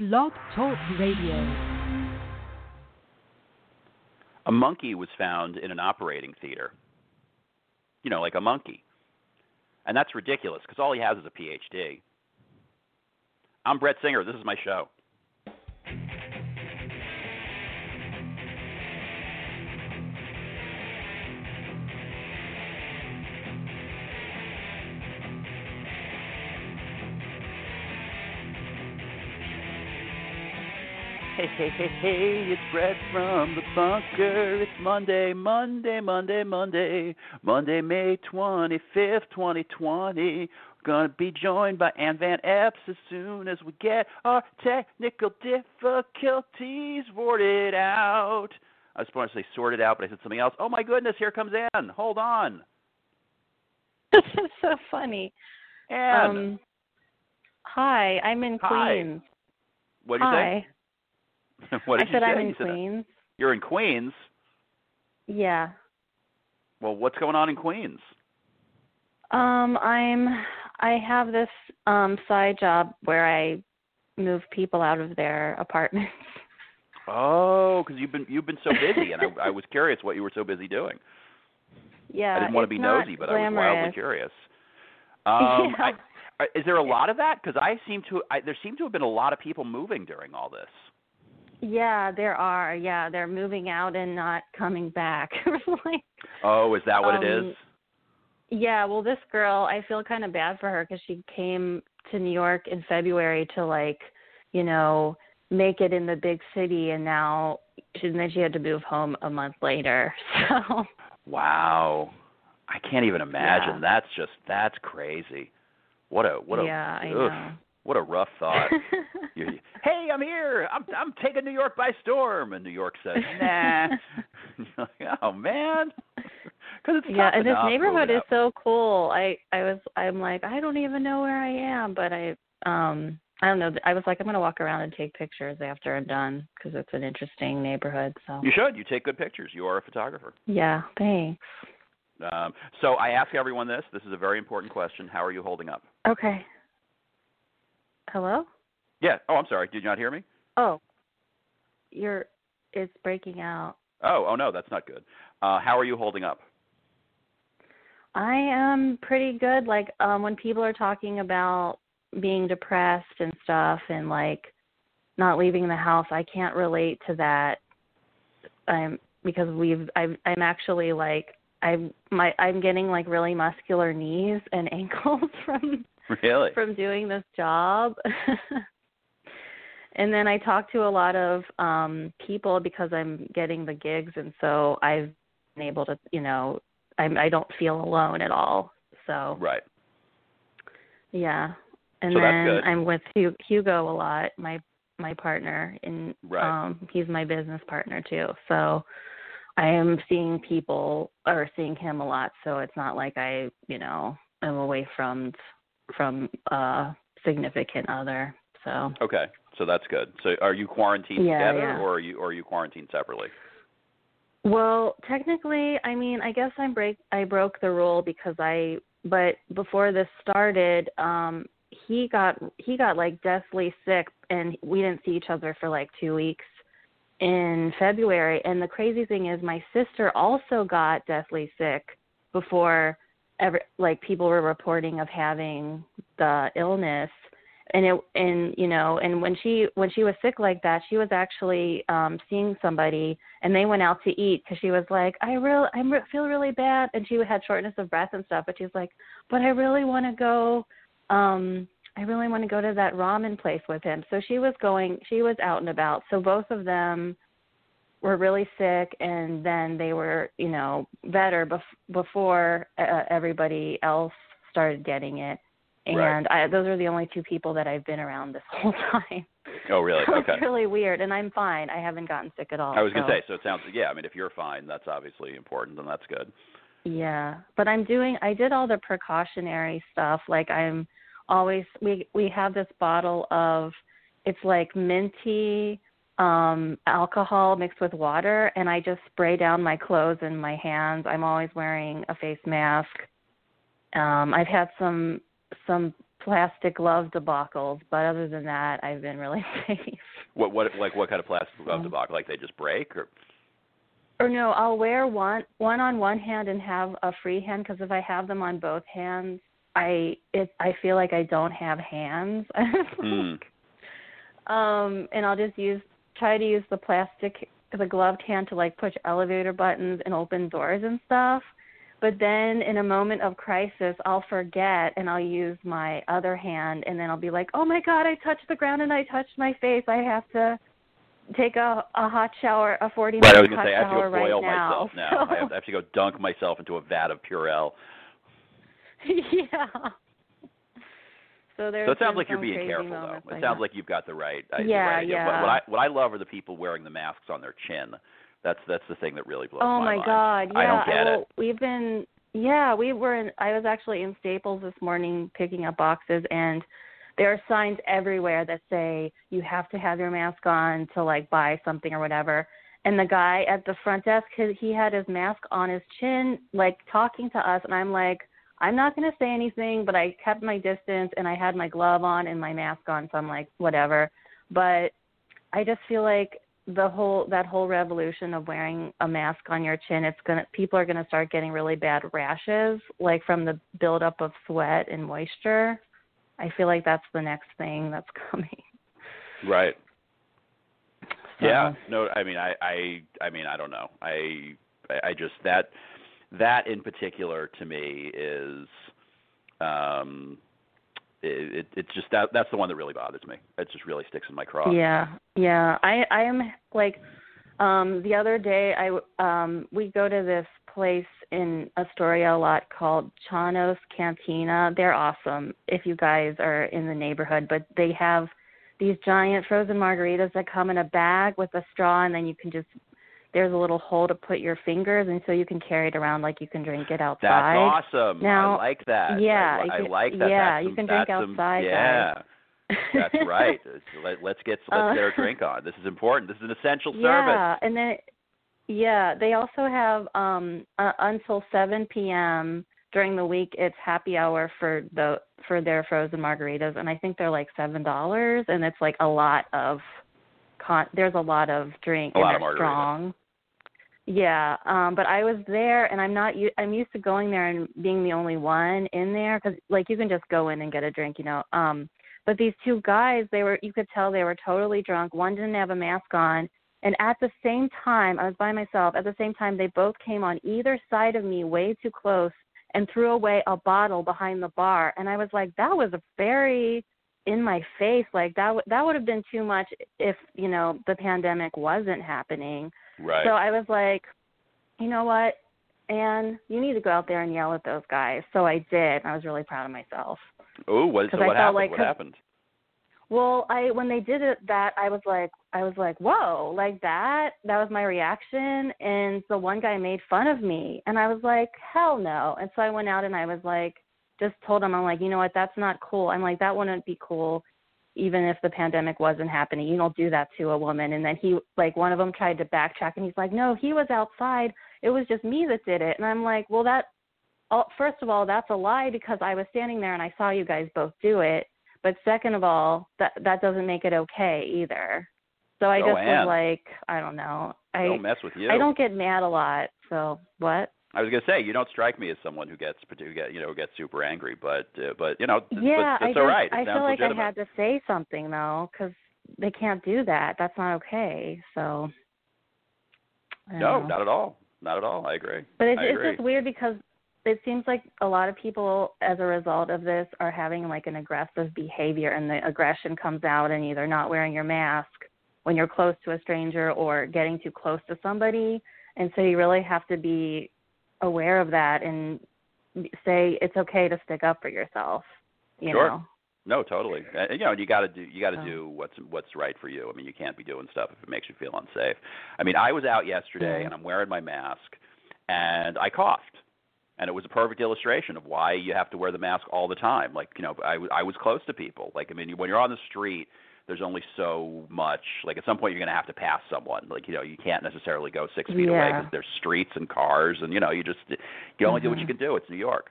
Blog Talk Radio. A monkey was found in an operating theater. You know, like a monkey. And that's ridiculous because all he has is a PhD. I'm Brett Singer. This is my show. Hey, hey, hey, it's Brett from the bunker. It's Monday, Monday, Monday, Monday, Monday, May 25th, 2020. We're going to be joined by Ann Van Epps as soon as we get our technical difficulties sorted out. I was supposed to say sorted out, but I said something else. Oh my goodness, here comes Ann. Hold on. this is so funny. Ann. Um, hi, I'm in Hi. Queens. what did you hi. say? what I said you say? I'm in said, uh, Queens. You're in Queens. Yeah. Well, what's going on in Queens? Um, I'm I have this um side job where I move people out of their apartments. Oh, because you've been you've been so busy, and I, I was curious what you were so busy doing. yeah. I didn't want to be nosy, but I was wildly glamorous. curious. Um, yeah. I, is there a lot of that? Because I seem to I, there seem to have been a lot of people moving during all this. Yeah, there are. Yeah, they're moving out and not coming back. like Oh, is that what it Um, is? Yeah, well, this girl, I feel kind of bad for her because she came to New York in February to like, you know, make it in the big city, and now she, and then she had to move home a month later. So Wow, I can't even imagine. Yeah. That's just that's crazy. What a what a yeah, I know. What a rough thought. Hey, I'm here. I'm I'm taking New York by storm, and New York says, Nah. Like, oh man, because it's yeah, and this neighborhood is so cool. I I was I'm like I don't even know where I am, but I um I don't know. I was like I'm gonna walk around and take pictures after I'm done because it's an interesting neighborhood. So You should. You take good pictures. You are a photographer. yeah, thanks. Um, so I ask everyone this. This is a very important question. How are you holding up? Okay. Hello. Yeah. Oh, I'm sorry. Did you not hear me? Oh, you're it's breaking out. Oh, oh no, that's not good. Uh, how are you holding up? I am pretty good. Like um when people are talking about being depressed and stuff and like not leaving the house, I can't relate to that. I'm because we've I'm I'm actually like I'm my I'm getting like really muscular knees and ankles from Really? from doing this job. and then I talk to a lot of um people because I'm getting the gigs and so I've been able to, you know, I'm I don't feel alone at all. So, Right. yeah. And So then. I'm with Hugo a lot, my my partner and Right. um he's my business partner too. So I am seeing people or seeing him a lot, so it's not like I, you know, am away from from a significant other. So Okay. So that's good. So are you quarantined Yeah, together, yeah. or are you or are you quarantined separately? Well, technically, I mean, I guess I break I broke the rule because I but before this started, um he got he got like deathly sick and we didn't see each other for like 2 weeks in February and the crazy thing is my sister also got deathly sick before ever like people were reporting of having the illness. And it and you know and when she when she was sick like that she was actually um seeing somebody and they went out to eat because she was like i real i re- feel really bad. And she had shortness of breath and stuff but she was like but i really want to go um i really want to go to that ramen place with him. So she was going she was out and about. So both of them were really sick and then they were you know better bef- before uh, everybody else started getting it Right. and I, those are the only two people that I've been around this whole time. Oh, really? So Okay. It's really weird, and I'm fine. I haven't gotten sick at all. I was so- to say. So it sounds. Yeah. I mean, if you're fine, that's obviously important, and that's good. Yeah, but I'm doing. I did all the precautionary stuff. Like I'm always. We we have this bottle of. It's like minty um alcohol mixed with water and I just spray down my clothes and my hands. I'm always wearing a face mask. Um I've had some some plastic glove debacles, but other than that, I've been really safe. What what like what kind of plastic glove Um, debacle? Like they just break or? Or no, I'll wear one one on one hand and have a free hand because if I have them on both hands, I it I feel like I don't have hands. Hmm. um, and I'll just use try to use the plastic the gloved hand to like push elevator buttons and open doors and stuff. But then in a moment of crisis, I'll forget and I'll use my other hand and then I'll be like, "Oh my god, I touched the ground and I touched my face. I have to take a a hot shower, a 40 Right, I minute was hot say I have to shower go boil right now." myself now. I, have, I have to go dunk myself into a vat of Purell. yeah. So there's So it sounds like you're being careful though. It like sounds that. like you've got the right, Yeah, right idea. What, what. I what I love are the people wearing the masks on their chin. That's that's the thing that really blows Oh my my mind. god, yeah. I don't get well, it. We've been yeah, we were in I was actually in Staples this morning picking up boxes and there are signs everywhere that say you have to have your mask on to like buy something or whatever. And the guy at the front desk, he he had his mask on his chin, like talking to us, and I'm like, I'm not going to say anything, but I kept my distance and I had my glove on and my mask on, so I'm like, whatever. But I just feel like the whole that whole revolution of wearing a mask on your chin, it's gonna people are gonna start getting really bad rashes, like from the buildup of sweat and moisture. I feel like that's the next thing that's coming. Right. So, Yeah. No, I mean I I I mean I don't know. I I I just that that in particular to me is um it, it it's just that that's the one that really bothers me. It just really sticks in my craw. Yeah, yeah. I I am like um the other day I um we go to this place in Astoria a lot called Chanos Cantina. They're awesome if you guys are in the neighborhood, but they have these giant frozen margaritas that come in a bag with a straw and then you can just there's a little hole to put your fingers and so you can carry it around like you can drink it outside. That's awesome. Now- I like that. yeah, I, I like that. yeah, That's you some- can drink that's some- outside, Yeah. guys. That's right. Let, let's get let's get our drink on. This is important. This is an essential service. Yeah, and then yeah, they also have um uh, until 7 p.m. during the week. It's happy hour for the for their frozen margaritas, and I think they're like seven dollars, and it's like a lot of con. There's a lot of drink, A and lot they're margaritas. strong. Yeah, um, but I was there, and I'm not. I'm used to going there and being the only one in there because, like, you can just go in and get a drink, you know. Um, but these two guys, they were. You could tell they were totally drunk. One didn't have a mask on, and at the same time, I was by myself. At the same time, they both came on either side of me, way too close, and threw away a bottle behind the bar. And I was like, that was a very in my face. Like that. W- that would have been too much if you know the pandemic wasn't happening. Right. So I was like, you know what, Ann, you need to go out there and yell at those guys. So I did, I was really proud of myself. oh, what, so I what happened? like- what happened? Well, I when they did it that I was like I was like, Whoa, like that? That was my reaction and the one guy made fun of me and I was like, Hell no and so I went out and I was like just told him I'm like, you know what, that's not cool. I'm like, that wouldn't be cool even if the pandemic wasn't happening. You don't do that to a woman and then he like one of them tried to backtrack and he's like, No, he was outside. It was just me that did it and I'm like, Well that first of all, that's a lie because I was standing there and I saw you guys both do it. But second of all, that that doesn't make it okay either. So I just was like, I don't know. I don't mess with you. I don't get mad a lot. So what? I was gonna say you don't strike me as someone who gets who get you know gets super angry, but uh, but you know yeah, but I it's just all right. It I feel like legitimate. I had to say something though, because they can't do that. That's not okay. So. No, know. not at all. Not at all. I agree. But it's, I it's just weird because it seems like a lot of people, as a result of this, are having like an aggressive behavior, and the aggression comes out in either not wearing your mask when you're close to a stranger or getting too close to somebody. And so you really have to be aware of that and say it's okay to stick up for yourself. You Sure. know. No, totally. Uh, you know, you got to do you got to So. do what's what's right for you. I mean, you can't be doing stuff if it makes you feel unsafe. I mean, I was out yesterday and I'm wearing my mask, and I coughed, and it was a perfect illustration of why you have to wear the mask all the time. Like, you know, I w- I was close to people. Like, I mean, when you're on the street. There's only so much. Like at some point, you're going to have to pass someone. Like you know, you can't necessarily go six feet away because there's streets and cars, and you know, you just you can only do what you Mhm. can do. It's New York.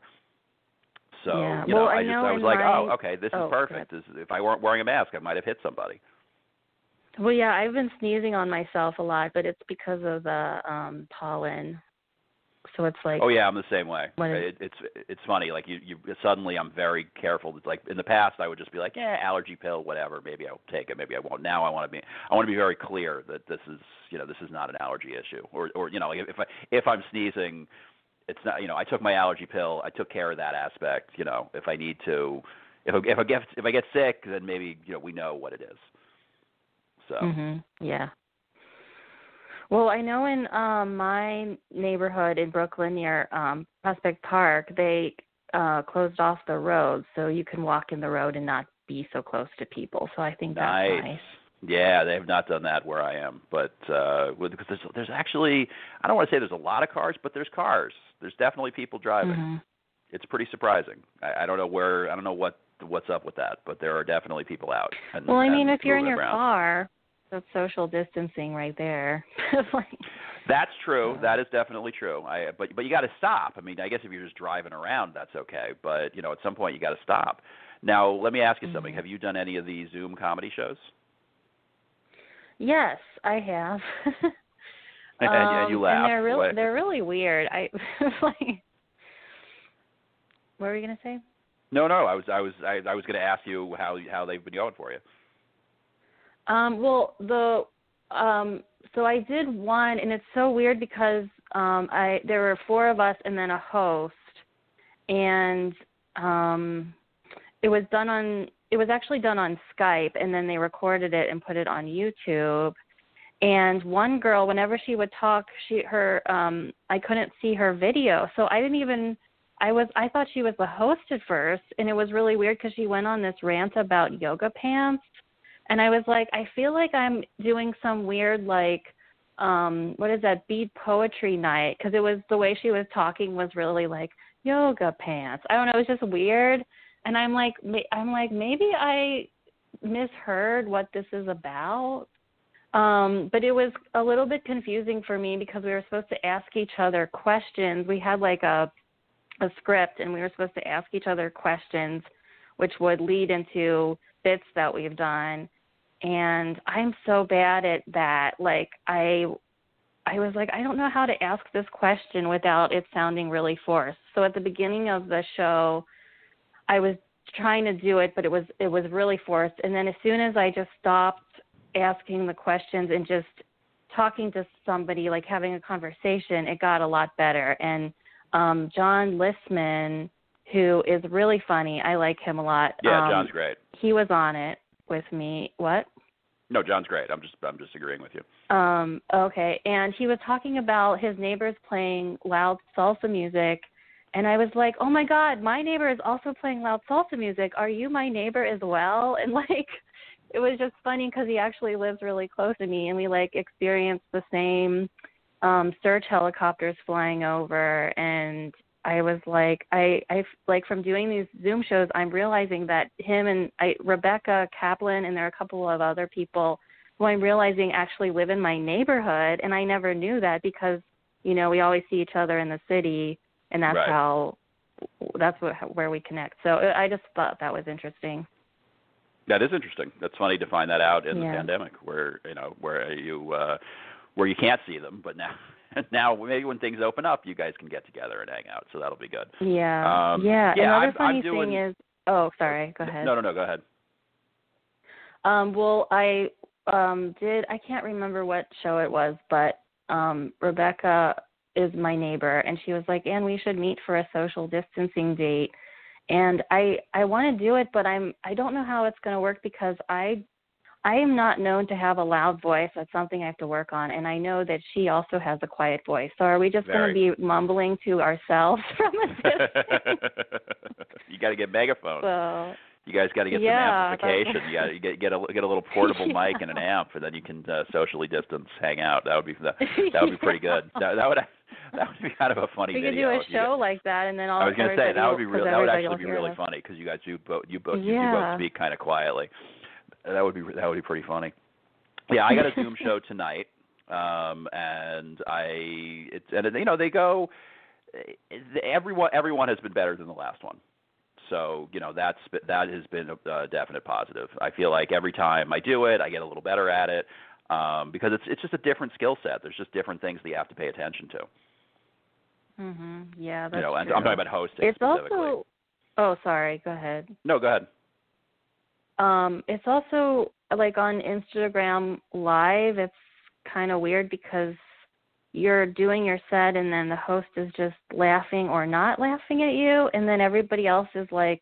So yeah. you well, know, I, I just I was like, my, oh, okay, this oh, is perfect. This, if I weren't wearing a mask, I might have hit somebody. Well, yeah, I've been sneezing on myself a lot, but it's because of the um pollen. So it's like oh yeah, I'm the same way. It, it's it's funny. Like you, you suddenly I'm very careful. It's like in the past I would just be like, yeah, allergy pill, whatever. Maybe I'll take it. Maybe I won't. Now I want to be I want to be very clear that this is you know this is not an allergy issue. Or or you know like if I if I'm sneezing, it's not you know I took my allergy pill. I took care of that aspect. You know if I need to. If I, if I get if I get sick, then maybe you know we know what it is. So Mhm. Yeah. Well, I know in um my neighborhood in Brooklyn near um Prospect Park, they uh closed off the road so you can walk in the road and not be so close to people. So I think that's nice. nice. Yeah, they have not done that where I am, but uh with- because there's there's actually I don't want to say there's a lot of cars, but there's cars. There's definitely people driving. Mhm. It's pretty surprising. I, I don't know where I don't know what what's up with that, but there are definitely people out. And, Well, I mean, if you're in your around. car, that's social distancing right there. like, That's true. Yeah. That is definitely true. I but but you got to stop. I mean, I guess if you're just driving around, that's okay. But you know, at some point you got to stop. Now, let me ask you something. Mhm. Have you done any of these Zoom comedy shows? yes, I have. And- and you Um, laugh. And they're really What- they're really weird. I like. What were you gonna say? No, no. I was I was I, I was going to ask you how how they've been going for you. Um, well, the um, so I did one, and it's so weird because um, I there were four of us and then a host, and um, it was done on it was actually done on Skype, and then they recorded it and put it on YouTube. And one girl, whenever she would talk, she her um, I couldn't see her video, so I didn't even. I was I thought she was the host at first, and it was really weird because she went on this rant about yoga pants and I was like, I feel like I'm doing some weird like um what is that beat poetry night because it was the way she was talking was really like yoga pants. I don't know, it was just weird. And I'm like I'm like maybe I misheard what this is about. Um but it was a little bit confusing for me because we were supposed to ask each other questions. We had like a a script and we were supposed to ask each other questions which would lead into bits that we've done and i'm so bad at that. Like i i was like i don't know how to ask this question without it sounding really forced. So at the beginning of the show i was trying to do it but it was it was really forced. And then as soon as i just stopped asking the questions and just talking to somebody like having a conversation it got a lot better. And um john listman who is really funny i like him a lot. Yeah, um, John's great. he was on it with me. What? No, John's great. I'm just I'm just agreeing with you. Um, okay. And he was talking about his neighbors playing loud salsa music. And I was like, oh my God, my neighbor is also playing loud salsa music. Are you my neighbor as well? And like, it was just funny because he actually lives really close to me and we like experienced the same um search helicopters flying over and I was like I I like from doing these Zoom shows I'm realizing that him and I Rebecca Kaplan and there are a couple of other people who I'm realizing actually live in my neighborhood and I never knew that because you know we always see each other in the city and that's Right. how that's what, where we connect. So uh, I just thought that was interesting. That is interesting. That's funny to find that out in the pandemic, where you know where you uh, where you can't see them, but now now maybe when things open up, you guys can get together and hang out. So that'll be good. Yeah. Um, yeah. yeah, Another I'm- funny I'm doing- thing is oh sorry, go ahead. No, no, no. Go ahead. Um, well, I um, did. I can't remember what show it was, but um, Rebecca is my neighbor, and she was like, "And we should meet for a social distancing date." And I I want to do it, but I'm I don't know how it's going to work because I I am not known to have a loud voice. That's something I have to work on, and I know that she also has a quiet voice. So are we just going to be mumbling to ourselves from a distance? you got to get megaphones. so You guys got to get Yeah, some amplification. You got to get get a get a little portable Yeah. mic and an amp, and then you can uh, socially distance, hang out. That would be that, that would be pretty good. That, that would that would be kind of a funny video. we could do a if you got- show like that, and then all I was going to say that would be real. That would actually be really us. funny because you guys you both you both you, you both speak kind of quietly. That would be that would be pretty funny. Yeah, I got a Zoom show tonight, um, and I it's and you know they go. eh, Everyone everyone has been better than the last one. So you know that's that has been a, a definite positive. I feel like every time I do it, I get a little better at it um, because it's it's just a different skill set. There's just different things that you have to pay attention to. Mhm. Yeah, that's you know, and true. I'm talking about hosting it's also Oh, sorry. Go ahead. No, go ahead. Um, it's also like on Instagram Live. It's kind of weird because you're doing your set and then the host is just laughing or not laughing at you, and then everybody else is like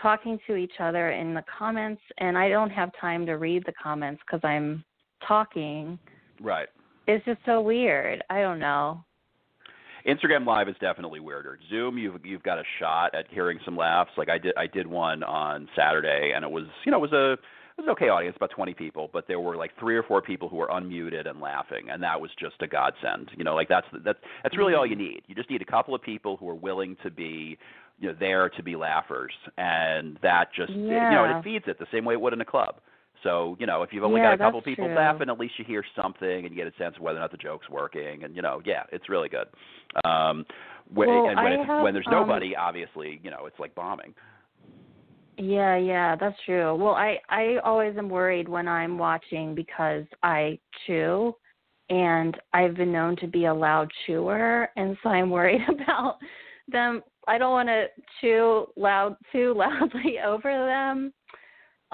talking to each other in the comments, and I don't have time to read the comments because I'm talking. Right. It's just so weird. I don't know. Instagram Live is definitely weirder. Zoom, you've you've got a shot at hearing some laughs. Like I did, I did one on Saturday, and it was you know it was a it was an okay audience, about 20 people, but there were like three or four people who were unmuted and laughing, and that was just a godsend. You know, like that's that's that's really all you need. You just need a couple of people who are willing to be you know there to be laughers, and that just you know and Yeah. it feeds it the same way it would in a club. So you know, if you've only Yeah, got a couple people true. laughing, at least you hear something and you get a sense of whether or not the joke's working. And you know, yeah, it's really good. Um, when, Well, and when, I it's, have, when there's um, nobody, obviously, you know, it's like bombing. Yeah, yeah, that's true. Well, I I always am worried when I'm watching because I chew and I've been known to be a loud chewer and so I'm worried about them I don't want to chew loud too loudly over them.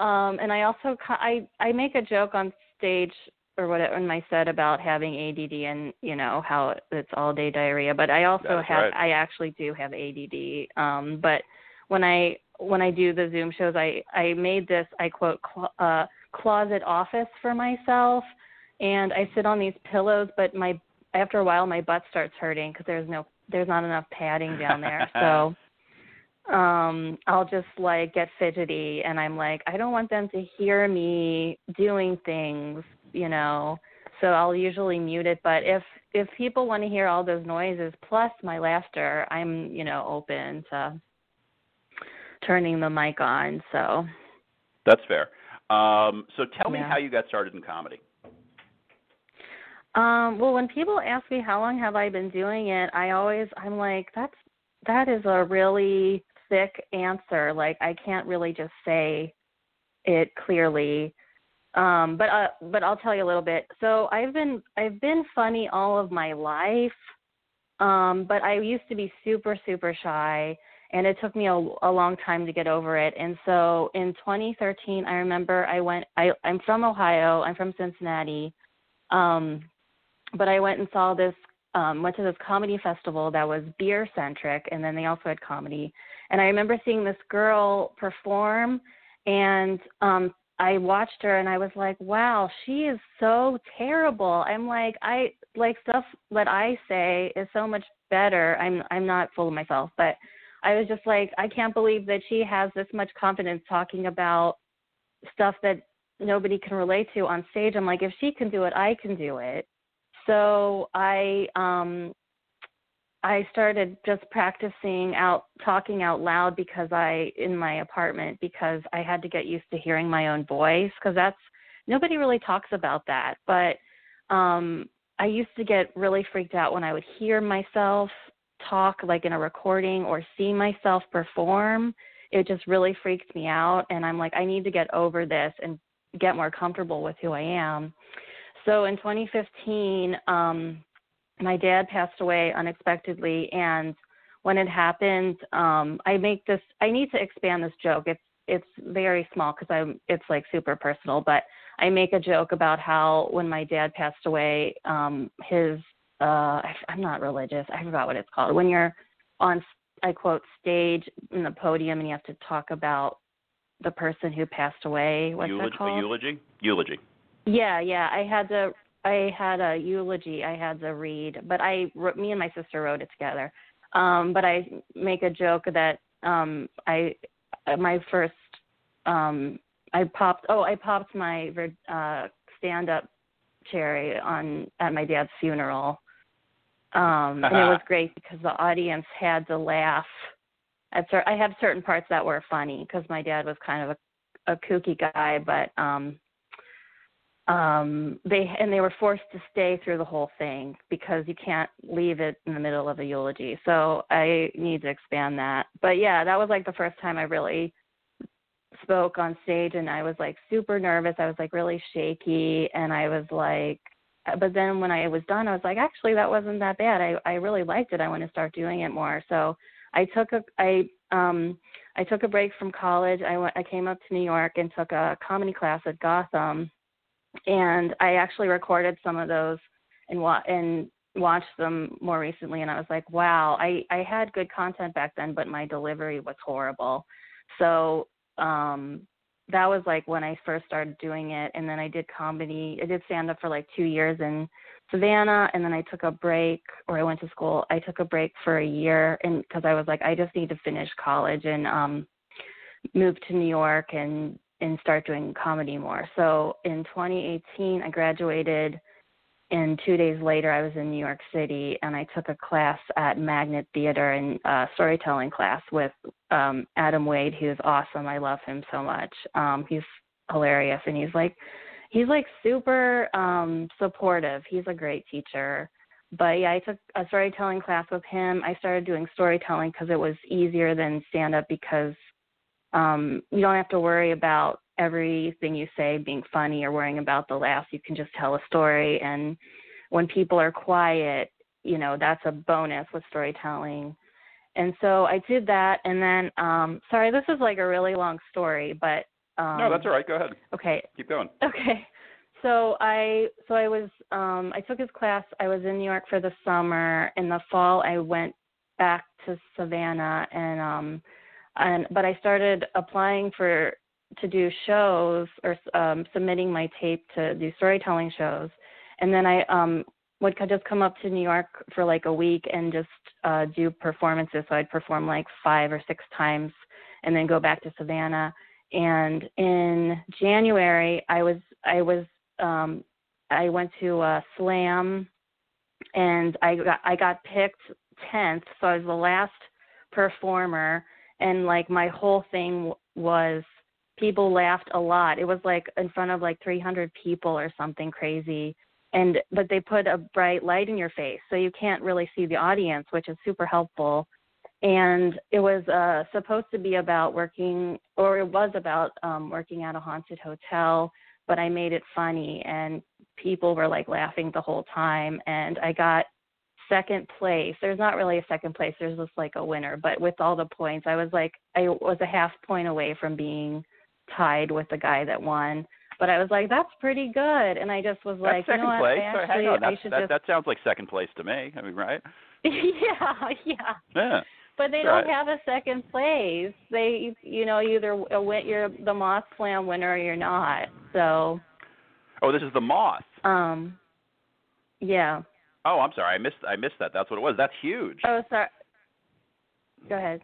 Um and I also I I make a joke on stage or whatever in my set about having ADD and you know how it's all day diarrhea, but I also That is have right. I actually do have ADD. Um but when I when I do the Zoom shows, I I made this I quote cl- uh, closet office for myself, and I sit on these pillows. But my after a while, my butt starts hurting because there's no there's not enough padding down there. so um I'll just like get fidgety, and I'm like I don't want them to hear me doing things, you know. So I'll usually mute it. But if if people want to hear all those noises plus my laughter, I'm you know open to turning the mic on. So That's fair. Um, so tell me Yeah. how you got started in comedy. Um, well, when people ask me how long have I been doing it, I always I'm like that's that is a really thick answer. Like I can't really just say it clearly. Um, but uh, but I'll tell you a little bit. So I've been I've been funny all of my life. Um, but I used to be super super shy and it took me a, a long time to get over it. And so in 2013, I remember I went I I'm from Ohio. I'm from Cincinnati. Um but I went and saw this um went to this comedy festival that was beer centric and then they also had comedy and I remember seeing this girl perform and um I watched her and I was like, wow, she is so terrible. I'm like I like stuff that I say is so much better. I'm I'm not full of myself, but I was just like I can't believe that she has this much confidence talking about stuff that nobody can relate to on stage. I'm like if she can do it, I can do it so I um I started just practicing out talking out loud because I in my apartment because I had to get used to hearing my own voice because that's nobody really talks about that. But um I used to get really freaked out when I would hear myself talk like in a recording or see myself perform. It just really freaked me out and I'm like I need to get over this and get more comfortable with who I am so in 2015, um, my dad passed away unexpectedly, and when it happened, um, I make this. I need to expand this joke. It's it's very small because I'm. It's like super personal, but I make a joke about how when my dad passed away, um, his. Uh, I, I'm not religious. I forgot what it's called. When you're on, I quote, stage in the podium, and you have to talk about the person who passed away. What's eulogy, that called? Eulogy? Eulogy. Yeah, yeah. I had to. I had a eulogy. I had to read, but I, wrote- me and my sister wrote it together. Um, but I make a joke that um, I, my first, um, I popped. Oh, I popped my uh, stand-up cherry on at my dad's funeral, um, and it was great because the audience had to laugh. At cer- I have certain parts that were funny because my dad was kind of a, a kooky guy, but um, um they and they were forced to stay through the whole thing because you can't leave it in the middle of a eulogy. So i need to expand that. But yeah that was like the first time i really spoke on stage and i was like super nervous. I was like really shaky and i was like but then when i was done i was like actually that wasn't that bad. I i really liked it. I want to start doing it more. So i took a i um i took a break from college. I went i came up to new york and took a comedy class at gotham and I actually recorded some of those and wa- and watched them more recently and I was like, wow, I I had good content back then, but my delivery was horrible. So, um that was like when I first started doing it and then I did comedy. I did stand up for like 2 years in Savannah and then I took a break or I went to school. I took a break for a year and cuz I was like I just need to finish college and um move to New York and and start doing comedy more. So in 2018, I graduated, and two days later, I was in New York City and I took a class at Magnet Theater and uh, storytelling class with um, Adam Wade, who's awesome. I love him so much. Um, he's hilarious, and he's like, he's like super um, supportive. He's a great teacher. But yeah, I took a storytelling class with him. I started doing storytelling because it was easier than stand up because um, you don't have to worry about everything you say being funny or worrying about the laughs. You can just tell a story. And when people are quiet, you know, that's a bonus with storytelling. And so I did that. And then, um, sorry, this is like a really long story, but. Um, no, that's all right. Go ahead. Okay. Keep going. Okay. So I so I was um I took his class. I was in New York for the summer. In the fall I went back to Savannah and um and but I started applying for to do shows or um, submitting my tape to do storytelling shows, and then I um, would just come up to New York for like a week and just uh, do performances. So I'd perform like five or six times, and then go back to Savannah. And in January, I was I was um, I went to uh, Slam, and I got I got picked tenth, so I was the last performer and like my whole thing was people laughed a lot. It was like in front of like 300 people or something crazy. And but they put a bright light in your face so you can't really see the audience, which is super helpful. And it was uh supposed to be about working or it was about um working at a haunted hotel, but I made it funny and people were like laughing the whole time and I got second place. There's not really a second place. There's just like a winner. But with all the points, I was like I was a half point away from being tied with the guy that won. But I was like, that's pretty good, and I just was that's like, second you know place. what? Actually, hang on. That's, I should that, just... that sounds like second place to me. I mean, right? yeah, yeah. Yeah. But they right. don't have a second place. They, you know, either win, you're the Moth Slam winner or you're not. So. Oh, this is the Moth. Um. Yeah. Oh, I'm sorry. I missed I missed that. That's what it was. That's huge. Oh, sorry. Go ahead.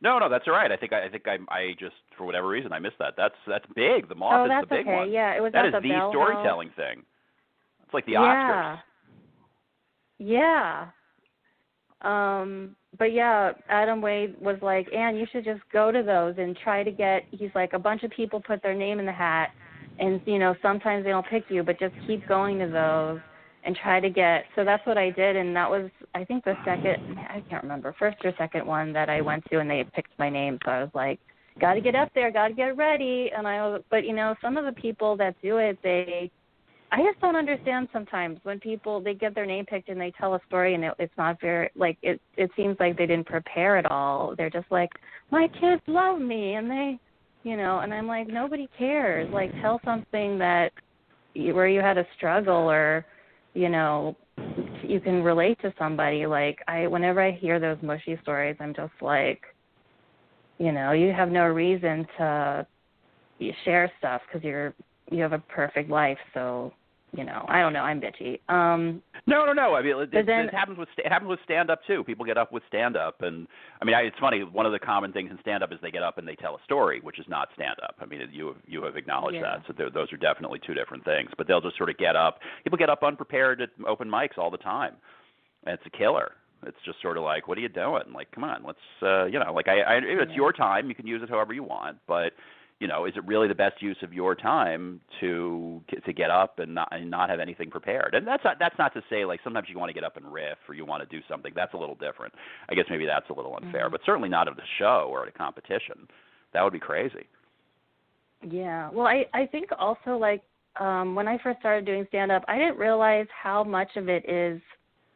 No, no, that's all right. I think I, I think I I just for whatever reason I missed that. That's that's big. The moth oh, is that's the big okay. one. Yeah, it was that at is the, the storytelling thing. It's like the yeah. Oscars. Yeah. Um but yeah, Adam Wade was like, "Ann, you should just go to those and try to get." He's like, "A bunch of people put their name in the hat, and you know sometimes they don't pick you, but just keep going to those." And try to get so that's what I did and that was I think the second I can't remember first or second one that I went to and they picked my name so I was like got to get up there got to get ready and I was but you know some of the people that do it they I just don't understand sometimes when people they get their name picked and they tell a story and it, it's not very like it it seems like they didn't prepare at all. They're just like my kids love me and they you know and I'm like nobody cares. Like tell something that where you had a struggle or you know you can relate to somebody. Like i whenever i hear those mushy stories i'm just like you know you have no reason to share stuff because you're you have a perfect life. So you know i don't know i'm bitchy. Um no no no. I mean it, it, then, it happens with it happens with stand up too. People get up with stand up and i mean I, it's funny one of the common things in stand up is they get up and they tell a story which is not stand up. I mean you have you have acknowledged yeah. that so those are definitely two different things. But they'll just sort of get up. People get up unprepared at open mics all the time. And it's a killer. It's just sort of like what are you doing? Like come on let's uh you know like i, I it's yeah. your time. You can use it however you want but you know, is it really the best use of your time to to get up and not and not have anything prepared? And that's not that's not to say like sometimes you want to get up and riff or you want to do something. That's a little different. I guess maybe that's a little unfair, mm-hmm. but certainly not at a show or at a competition. That would be crazy. Yeah. Well, I I think also like um when I first started doing stand up, I didn't realize how much of it is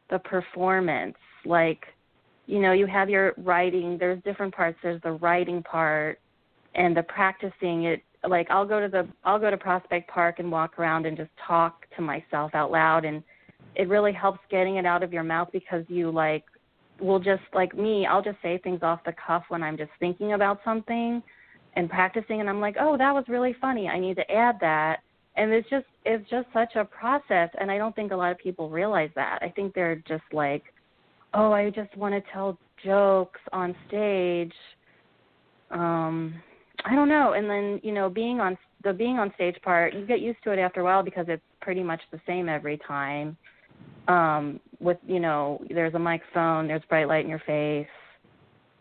the performance. Like, you know, you have your writing, there's different parts. There's the writing part and the practicing it like I'll go to the I'll go to Prospect Park and walk around and just talk to myself out loud and it really helps getting it out of your mouth because you like will just like me, I'll just say things off the cuff when I'm just thinking about something and practicing and I'm like, "Oh, that was really funny. I need to add that." And it's just it's just such a process and I don't think a lot of people realize that. I think they're just like, "Oh, I just want to tell jokes on stage." Um I don't know. And then you know, being on the being on stage part, you get used to it after a while because it's pretty much the same every time. Um, with you know, there's a microphone, there's bright light in your face.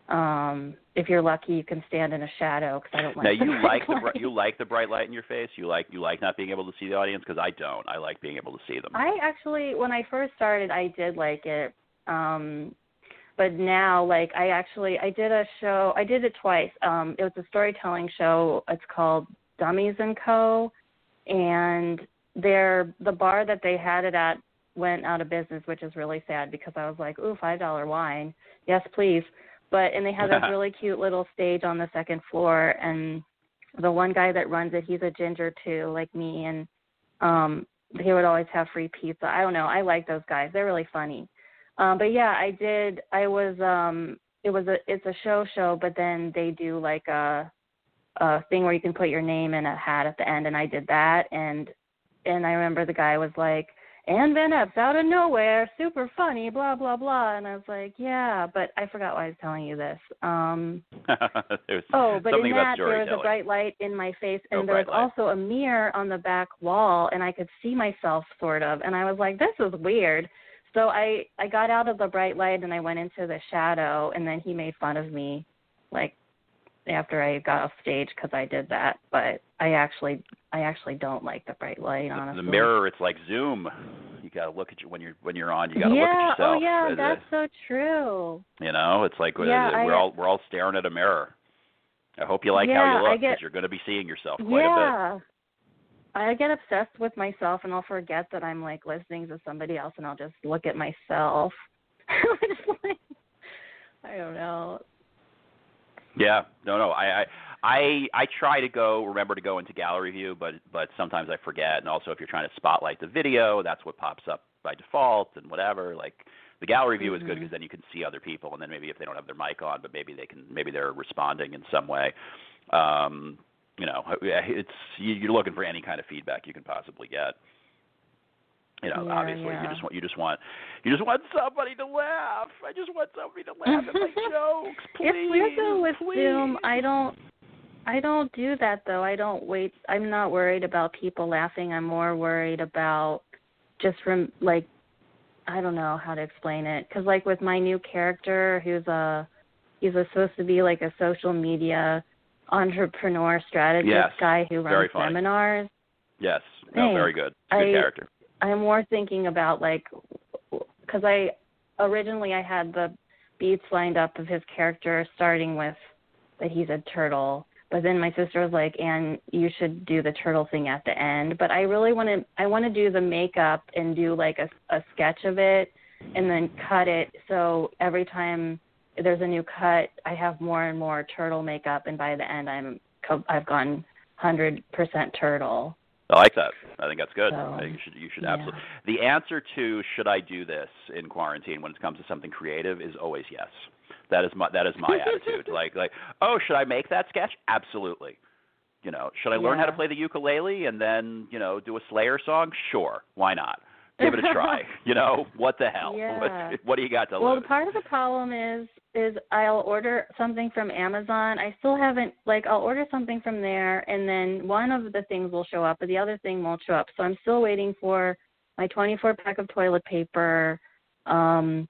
Um, if you're lucky, you can stand in a shadow because I don't like. Now you like the light. you like the bright light in your face. You like you like not being able to see the audience because I don't. I like being able to see them. I actually, when I first started, I did like it. Um, but now like I actually I did a show I did it twice. Um it was a storytelling show. It's called Dummies and Co. and their the bar that they had it at went out of business, which is really sad because I was like, "Ooh, five dollar wine, yes, please." But and they had this really cute little stage on the second floor, and the one guy that runs it, he's a ginger too, like me, and um he would always have free pizza. I don't know. I like those guys. They're really funny. Um, but yeah, I did. I was. um It was a. It's a show show, but then they do like a a thing where you can put your name in a hat at the end, and I did that. And and I remember the guy was like, Ann Van Epps out of nowhere, super funny, blah blah blah. And I was like, yeah, but I forgot why I was telling you this. Um Oh, but in that there was a bright light in my face, and no there was light. also a mirror on the back wall, and I could see myself sort of. And I was like, this is weird. So I I got out of the bright light and I went into the shadow, and then he made fun of me, like after I got off stage because I did that. But I actually I actually don't like the bright light. Honestly, the mirror it's like Zoom. You got to look at you when you're when you're on. You got to yeah, look at oh, yourself. Oh yeah, that's so true. You know, it's like uh, yeah, we're I, all we're all staring at a mirror. I hope you like yeah, how you look because you're going to be seeing yourself quite yeah. a bit. I get obsessed with myself and I'll forget that I'm like listening to somebody else and I'll just look at myself. I don't know. Yeah, no, no. I, I, I, I try to go. Remember to go into gallery view, but but sometimes I forget. And also, if you're trying to spotlight the video, that's what pops up by default and whatever. Like the gallery view mm-hmm. is good because then you can see other people, and then maybe if they don't have their mic on, but maybe they can, maybe they're responding in some way. Um, you know, it's you're looking for any kind of feedback you can possibly get. You know, yeah, obviously, yeah. you just want you just want you just want somebody to laugh. I just want somebody to laugh at my jokes, please. Weird though with please. Zoom. I don't. I don't do that though. I don't wait. I'm not worried about people laughing. I'm more worried about just from like I don't know how to explain it because like with my new character who's a he's a, supposed to be like a social media entrepreneur strategist yes, guy who runs seminars. Yes, no, very good. Good I- character. I'm more thinking about like because I originally I had the beats lined up of his character starting with that he's a turtle, but then my sister was like, "And you should do the turtle thing at the end." But I really want to I want to do the makeup and do like a a sketch of it and then cut it so every time there's a new cut, I have more and more turtle makeup, and by the end, I'm co- I've gone hundred percent turtle. I like that. I think that's good. So, you should you should yeah. absolutely. The answer to should I do this in quarantine when it comes to something creative is always yes. That is my that is my attitude. Like like oh should I make that sketch? Absolutely. You know should I learn how to play the ukulele and then you know do a Slayer song? Sure, why not? Give it a try. you know what the hell? Yeah. What, what do you got to Well, lose? part of the problem is is I'll order something from Amazon. I still haven't like I'll order something from there and then one of the things will show up but the other thing won't show up. So I'm still waiting for my 24 pack of toilet paper. Um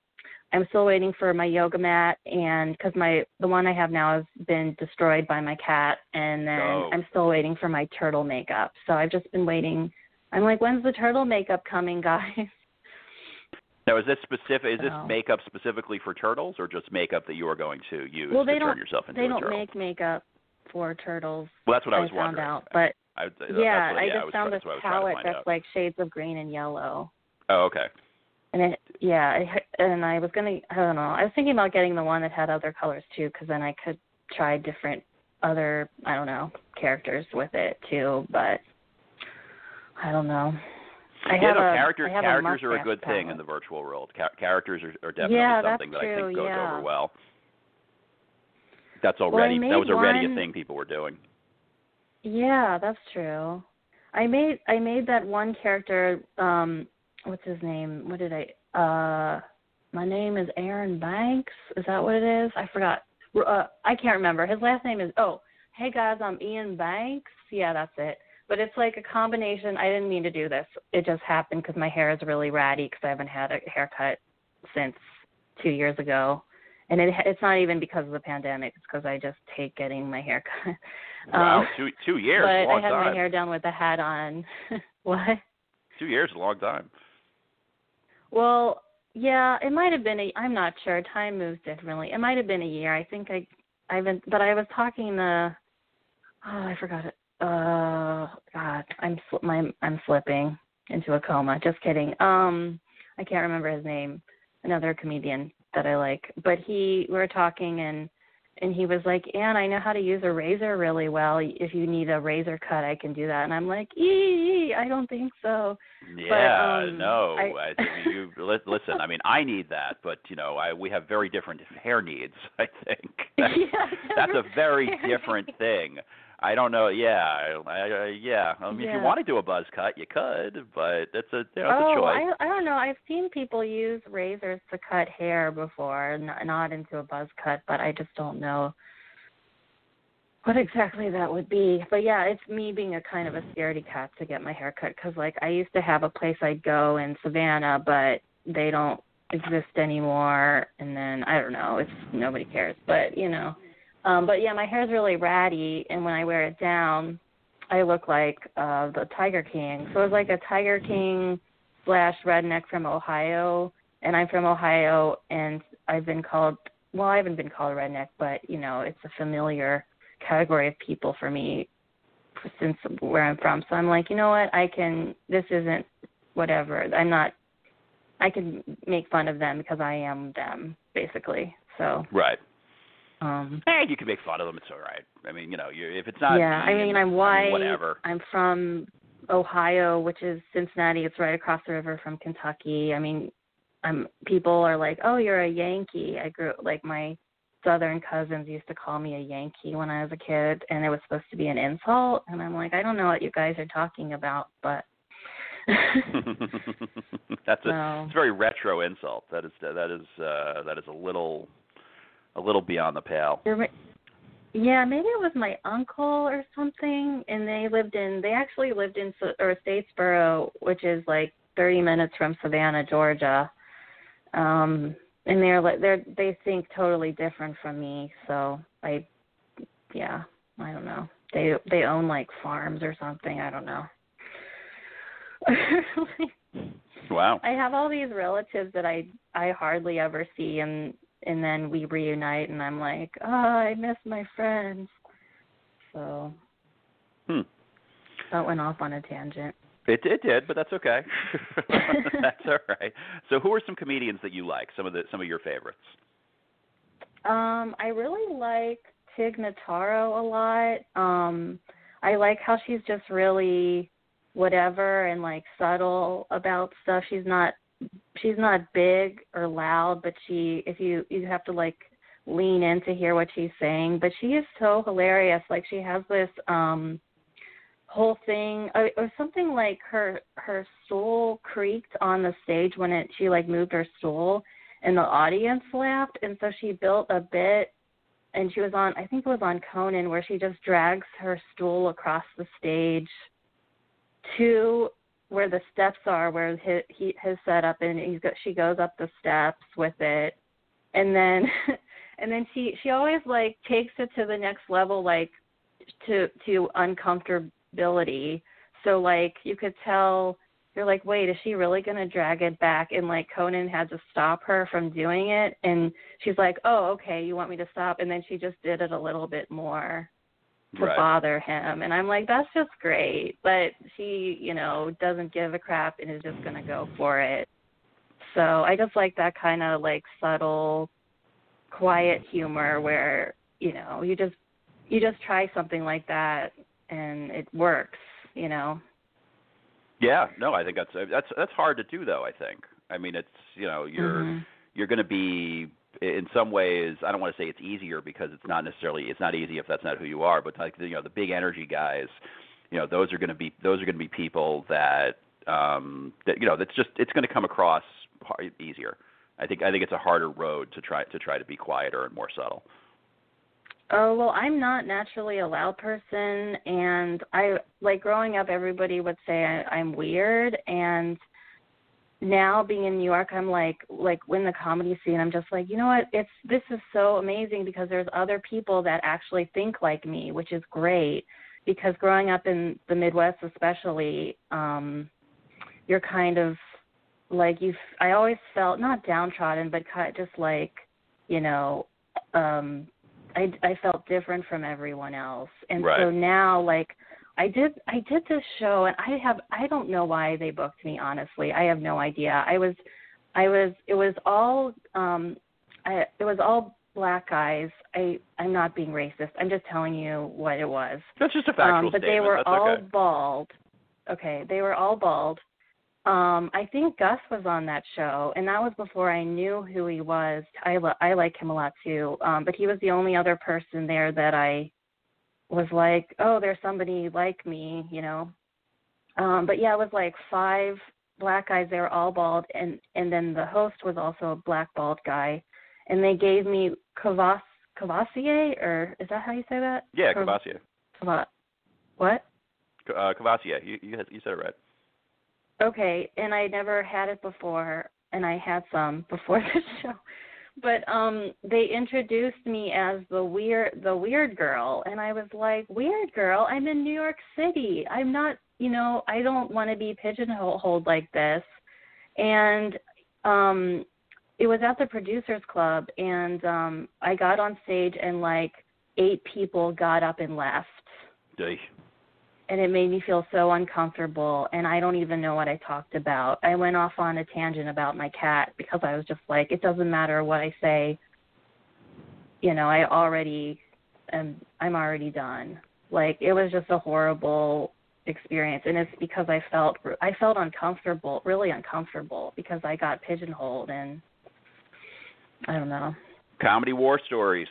I'm still waiting for my yoga mat, and because my the one I have now has been destroyed by my cat, and then Oh. I'm still waiting for my turtle makeup. So I've just been waiting. I'm like, when's the turtle makeup coming, guys? Now, is this specific? Is this makeup specifically for turtles, or just makeup that you are going to use Well, they to turn don't- yourself into they a don't make makeup for turtles. well, that's what I was found wondering. out, but I, that's yeah, what, I yeah, just was found this that's what I was trying to palette that's out. like shades of green and yellow. Oh, okay. And it, yeah, it, and I was gonna, I don't know, I was thinking about getting the one that had other colors too, because then I could try different other, I don't know, characters with it too. But I don't know. I yeah, have no, a, character, I have characters a are a good thing in the virtual world. Ca- characters are, are definitely Yeah, something that I think goes yeah. over well. That's already made that was already one- a thing people were doing. Yeah, that's true. I made I made that one character. Um, what's his name? What did I? Uh, my name is Aaron Banks. Is that what it is? I forgot. Uh, I can't remember. His last name is. Oh, hey guys, I'm Ian Banks. Yeah, that's it. But it's like a combination. I didn't mean to do this. It just happened because my hair is really ratty because I haven't had a haircut since two years ago, and it it's not even because of the pandemic. It's because I just hate getting my hair cut. Wow, Um, two two years, but I had time. my hair down with a hat on. what? Two years, is a long time. Well, yeah, it might have been a. I'm not sure. Time moves differently. It might have been a year. I think I, I've been, but I was talking to. Oh, I forgot it. Uh, God, I'm sl- my I'm slipping into a coma. Just kidding. Um, I can't remember his name. Another comedian that I like, but he we were talking and and he was like, Ann, I know how to use a razor really well. If you need a razor cut, I can do that. And I'm like, ee, I don't think so. Yeah, um, no. I- you li- listen. I mean, I need that, but you know, I we have very different hair needs. I think that's, Yeah, that's a very different thing. I don't know. Yeah, I, I, yeah. I mean, if you want to do a buzz cut, you could, but that's a you know, oh, a choice. I I don't know. I've seen people use razors to cut hair before, not, not into a buzz cut, but I just don't know what exactly that would be. But yeah, it's me being a kind of a scaredy cat to get my hair cut because like I used to have a place I'd go in Savannah, but they don't exist anymore. And then I don't know. It's nobody cares, but you know. Um, but yeah, my hair's really ratty, and when I wear it down, I look like uh the Tiger King. So it's like a Tiger King slash redneck from Ohio, and I'm from Ohio, and I've been called well, I haven't been called a redneck, but you know, it's a familiar category of people for me since where I'm from. So I'm like, you know what, I can. This isn't whatever. I'm not. I can make fun of them because I am them, basically. So, Right. Um, Hey, you can make fun of them. It's all right. I mean, you know, you if it's not. yeah, I mean, I'm I white. mean, whatever. I'm from Ohio, which is Cincinnati. It's right across the river from Kentucky. I mean, I'm people are like, "Oh, you're a Yankee." I grew like my southern cousins used to call me a Yankee when I was a kid, and it was supposed to be an insult. And I'm like, I don't know what you guys are talking about, but That's a no. it's a very retro insult. That is that is uh that is a little a little beyond the pale. Yeah, maybe it was my uncle or something, and they lived in. They actually lived in or Statesboro, which is like 30 minutes from Savannah, Georgia. Um, and they're like they're they think totally different from me. So I, yeah, I don't know. They they own like farms or something. I don't know. Wow. I have all these relatives that I I hardly ever see, and and then we reunite, and I'm like, oh, I miss my friends. So Hmm. that went off on a tangent. It it did, but that's okay. that's all right. So, who are some comedians that you like? Some of the some of your favorites. Um, I really like Tig Notaro a lot. Um, I like how she's just really whatever and like subtle about stuff. She's not she's not big or loud, but she if you you have to like lean in to hear what she's saying. But she is so hilarious. Like she has this um whole thing or, was something like her her stool creaked on the stage when it she like moved her stool and the audience laughed and so she built a bit and she was on I think it was on Conan where she just drags her stool across the stage to where the steps are where his he his setup and he's got she goes up the steps with it. And then and then she she always like takes it to the next level like to to uncomfortability. So like you could tell you're like wait is she really going to drag it back? And like conan had to stop her from doing it. And she's like oh okay you want me to stop? And then she just did it a little bit more to Right. bother him and i'm like that's just great but she you know doesn't give a crap and is just going to go for it so i just like that kind of like subtle quiet humor where you know you just you just try something like that and it works you know Yeah, no, I think that's that's that's hard to do though. I think. I mean, it's you know you're Mhm. you're going to be in some ways. I don't want to say it's easier because it's not necessarily it's not easy if that's not who you are. But like you know the big energy guys, you know those are going to be those are going to be people that um that you know that's just it's going to come across easier. I think I think it's a harder road to try to try to be quieter and more subtle. Oh well, I'm not naturally a loud person, and I like growing up. Everybody would say I, I'm weird, and now being in New York, I'm like like in the comedy scene. I'm just like, you know what? It's this is so amazing because there's other people that actually think like me, which is great. Because growing up in the Midwest, especially, um, you're kind of like you. I always felt not downtrodden, but kind of just like you know. um I I felt different from everyone else. And Right. so now like I did I did this show and I have I don't know why they booked me honestly. I have no idea. I was I was it was all um I it was all black guys. I I'm not being racist. I'm just telling you what it was. That's just a factual Um but statement. they were that's all okay. bald. Okay, they were all bald. Um, I think Gus was on that show, and that was before I knew who he was. I I like him a lot too, um, but he was the only other person there that I was like, oh, there's somebody like me, you know. Um, but yeah, it was like five black guys. They were all bald, and and then the host was also a black bald guy, and they gave me Cavass Courvoisier, or is that how you say that? Yeah, Cav- Courvoisier. Cava- What? Uh, Courvoisier. You you you said it right. Okay, and I never had it before, and I had some before the show. But um they introduced me as the weird the weird girl and I was like, "Weird girl? I'm in New York City. I'm not, you know, I don't want to be pigeonholed like this." And um it was at the producers club and um I got on stage and like eight people got up and left. And it made me feel so uncomfortable and I don't even know what I talked about. I went off on a tangent about my cat because I was just like it doesn't matter what I say. You know, I already am I'm already done. Like it was just a horrible experience and it's because I felt I felt uncomfortable, really uncomfortable because I got pigeonholed and I don't know. Comedy war stories.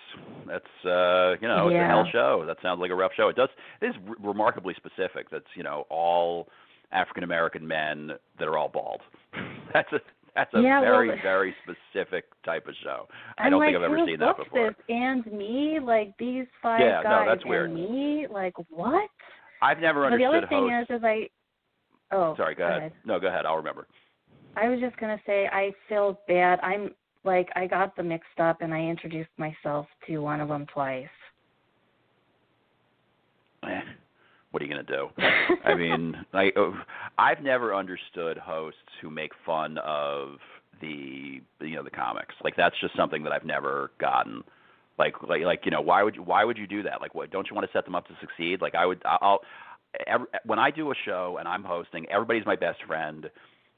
That's uh, you know, it's a hell show. That sounds like a rough show. It does. It is re- remarkably specific. That's you know all African American men that are all bald. that's a that's a Yeah, very the- very specific type of show. I I'm don't like, think I've ever seen that before. This and me, like these five Yeah, no, guys that's weird. and me, like what? I've never But the understood other thing hosts. is, is I. Oh, Sorry, go ahead. No, go ahead. I'll remember. I was just gonna say I feel bad. I'm like I got them mixed up, and I introduced myself to one of them twice. Eh, what are you gonna do? I mean, I uh, I've never understood hosts who make fun of the you know the comics. Like that's just something that I've never gotten. Like like like you know why would you why would you do that? Like what don't you want to set them up to succeed? Like I would I'll every, when I do a show and I'm hosting, everybody's my best friend.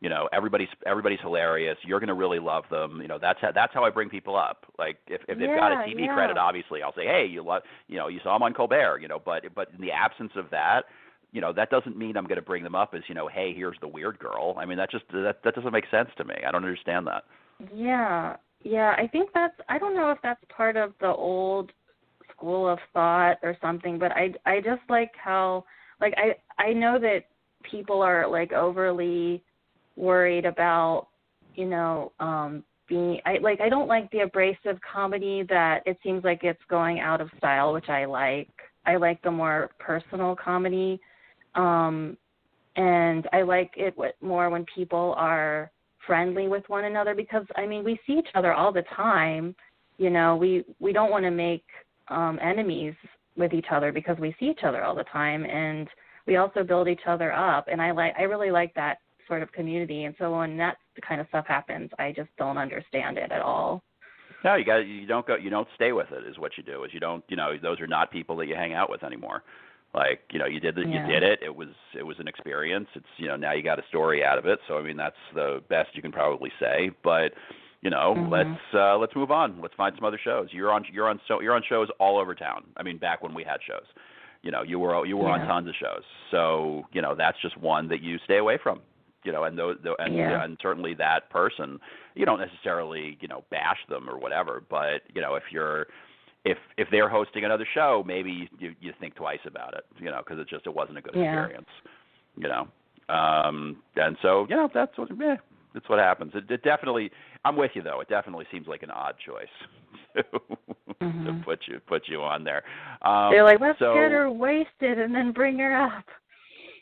You know, everybody's everybody's hilarious. You're gonna really love them. You know, that's how that's how I bring people up. Like if if they've got a TV yeah. credit, obviously I'll say, hey, you love, you know, you saw him on Colbert. You know, but but in the absence of that, you know, that doesn't mean I'm gonna bring them up as you know, hey, here's the weird girl. I mean, that just that that doesn't make sense to me. I don't understand that. Yeah, yeah. I think that's. I don't know if that's part of the old school of thought or something, but I I just like how like I I know that people are like overly worried about you know um being I like I don't like the abrasive comedy that it seems like it's going out of style, which I like. I like the more personal comedy. Um and I like it more when people are friendly with one another because I mean we see each other all the time. You know, we we don't want to make um enemies with each other because we see each other all the time and we also build each other up and I like I really like that sort of community and so when that kind of stuff happens I just don't understand it at all. No, you got you don't go you don't stay with it is what you do. Is you don't you know those are not people that you hang out with anymore. Like you know you did the, yeah. you did it. It was it was an experience. It's you know now you got a story out of it. So I mean that's the best you can probably say. But you know mm-hmm. let's uh, let's move on. Let's find some other shows. You're on you're on so you're on shows all over town. I mean back when we had shows. You know you were you were yeah. on tons of shows. So you know that's just one that you stay away from you know, and those, and yeah. and certainly that person, you don't necessarily, you know, bash them or whatever, but you know, if you're if if they're hosting another show, maybe you you think twice about it, you know, because it just it wasn't a good yeah. experience, you know. Um, and so you know that's what yeah, that's what happens. It, it definitely, I'm with you though. It definitely seems like an odd choice to, mm-hmm. to put you put you on there. Um, They're like, let's so, get her wasted and then bring her up.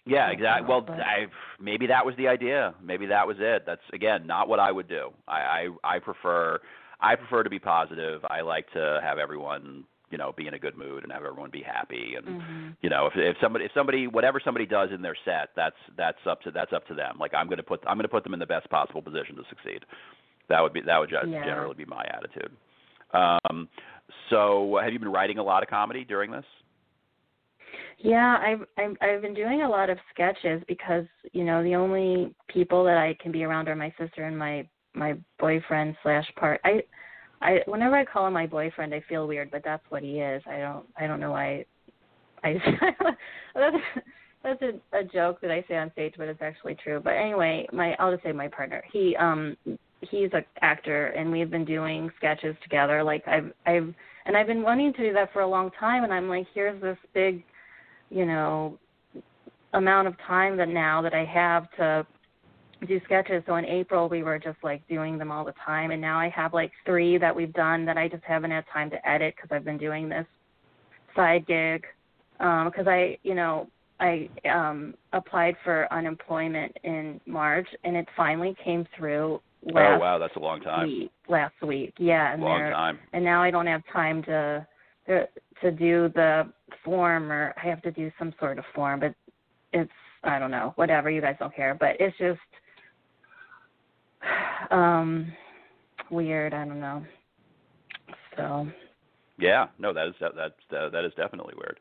Yeah, exactly. Well. I maybe that was the idea. Maybe that was it. That's again not what I would do. I I, I prefer I prefer to be positive. I like to have everyone you know be in a good mood and have everyone be happy and mm-hmm. you know if if somebody if somebody whatever somebody does in their set that's that's up to that's up to them like i'm going to put i'm going to put them in the best possible position to succeed that would be that would yeah. generally be my attitude um so have you been writing a lot of comedy during this yeah, I've, I've I've been doing a lot of sketches because you know the only people that I can be around are my sister and my my boyfriend slash part. I I whenever I call him my boyfriend, I feel weird, but that's what he is. I don't I don't know why. I that's that's a, a joke that I say on stage, but it's actually true. But anyway, my I'll just say my partner. He um he's an actor, and we've been doing sketches together. Like I've I've and I've been wanting to do that for a long time, and I'm like, here's this big you know amount of time that now that I have to do sketches. So in April we were just like doing them all the time, and now I have like three that we've done that I just haven't had time to edit because I've been doing this side gig. Because um, I, you know, I um applied for unemployment in March, and it finally came through. Last oh wow, that's a long time. Week, last week, yeah, and long time. And now I don't have time to to do the form or I have to do some sort of form, but it's I don't know, whatever, you guys don't care. But it's just um weird, I don't know. So Yeah, no, that is that that, that is definitely weird.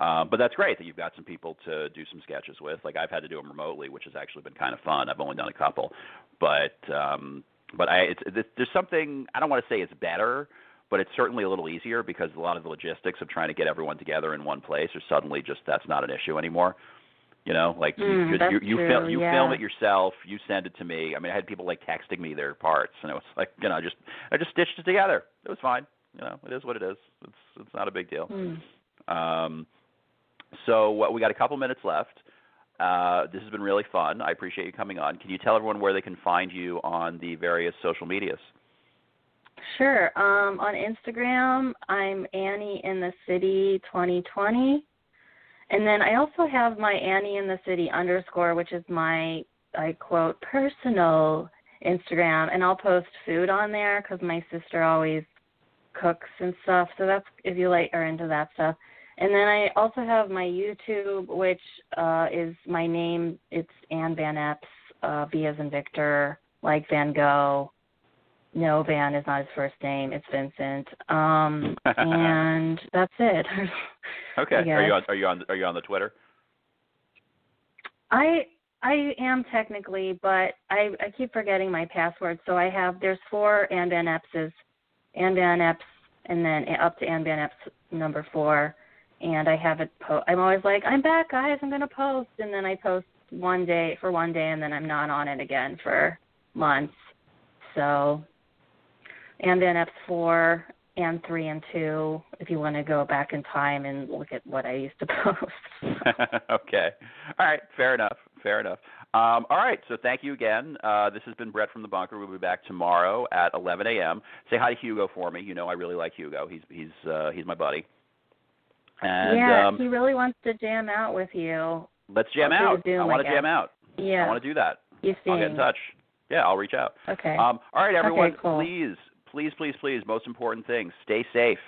Um, but that's great that you've got some people to do some sketches with. Like I've had to do them remotely, which has actually been kind of fun. I've only done a couple, but um, but I it's, there's something I don't want to say it's better, but it's certainly a little easier because a lot of the logistics of trying to get everyone together in one place are suddenly just that's not an issue anymore. You know, like mm, you you, you true, film you yeah. film it yourself, you send it to me. I mean, I had people like texting me their parts, and it was like you know, just I just stitched it together. It was fine. You know, it is what it is. It's it's not a big deal. Mm. Um, so uh, we got a couple minutes left. Uh, this has been really fun. I appreciate you coming on. Can you tell everyone where they can find you on the various social medias? Sure. Um, on Instagram, I'm Annie in the City 2020, and then I also have my Annie in the City underscore, which is my I quote personal Instagram, and I'll post food on there because my sister always cooks and stuff. So that's if you like are into that stuff. And then I also have my YouTube, which uh, is my name. It's Ann Van Epps, uh, V as in Victor, like Van Gogh, no, Van is not his first name. It's Vincent. Um, and that's it. okay. Are you on? Are you on? Are you on the Twitter? I I am technically, but I I keep forgetting my password. So I have there's four Ann Van Epps's, Ann Van and then up to Ann Van Epps number four. And I have it. Po- I'm always like, I'm back, guys. I'm gonna post, and then I post one day for one day, and then I'm not on it again for months. So and then F four and three and two if you want to go back in time and look at what I used to post. okay. All right. Fair enough. Fair enough. Um, all right. So thank you again. Uh, this has been Brett from the Bunker. We'll be back tomorrow at 11 a.m. Say hi to Hugo for me. You know I really like Hugo. He's he's uh, he's my buddy. And, yeah, um, he really wants to jam out with you. Let's jam out. I want to jam out. Yeah. I want to do that. You see. I'll get in touch. Yeah, I'll reach out. Okay. Um, all right, everyone. Okay, cool. Please, please, please, please. Most important thing: stay safe.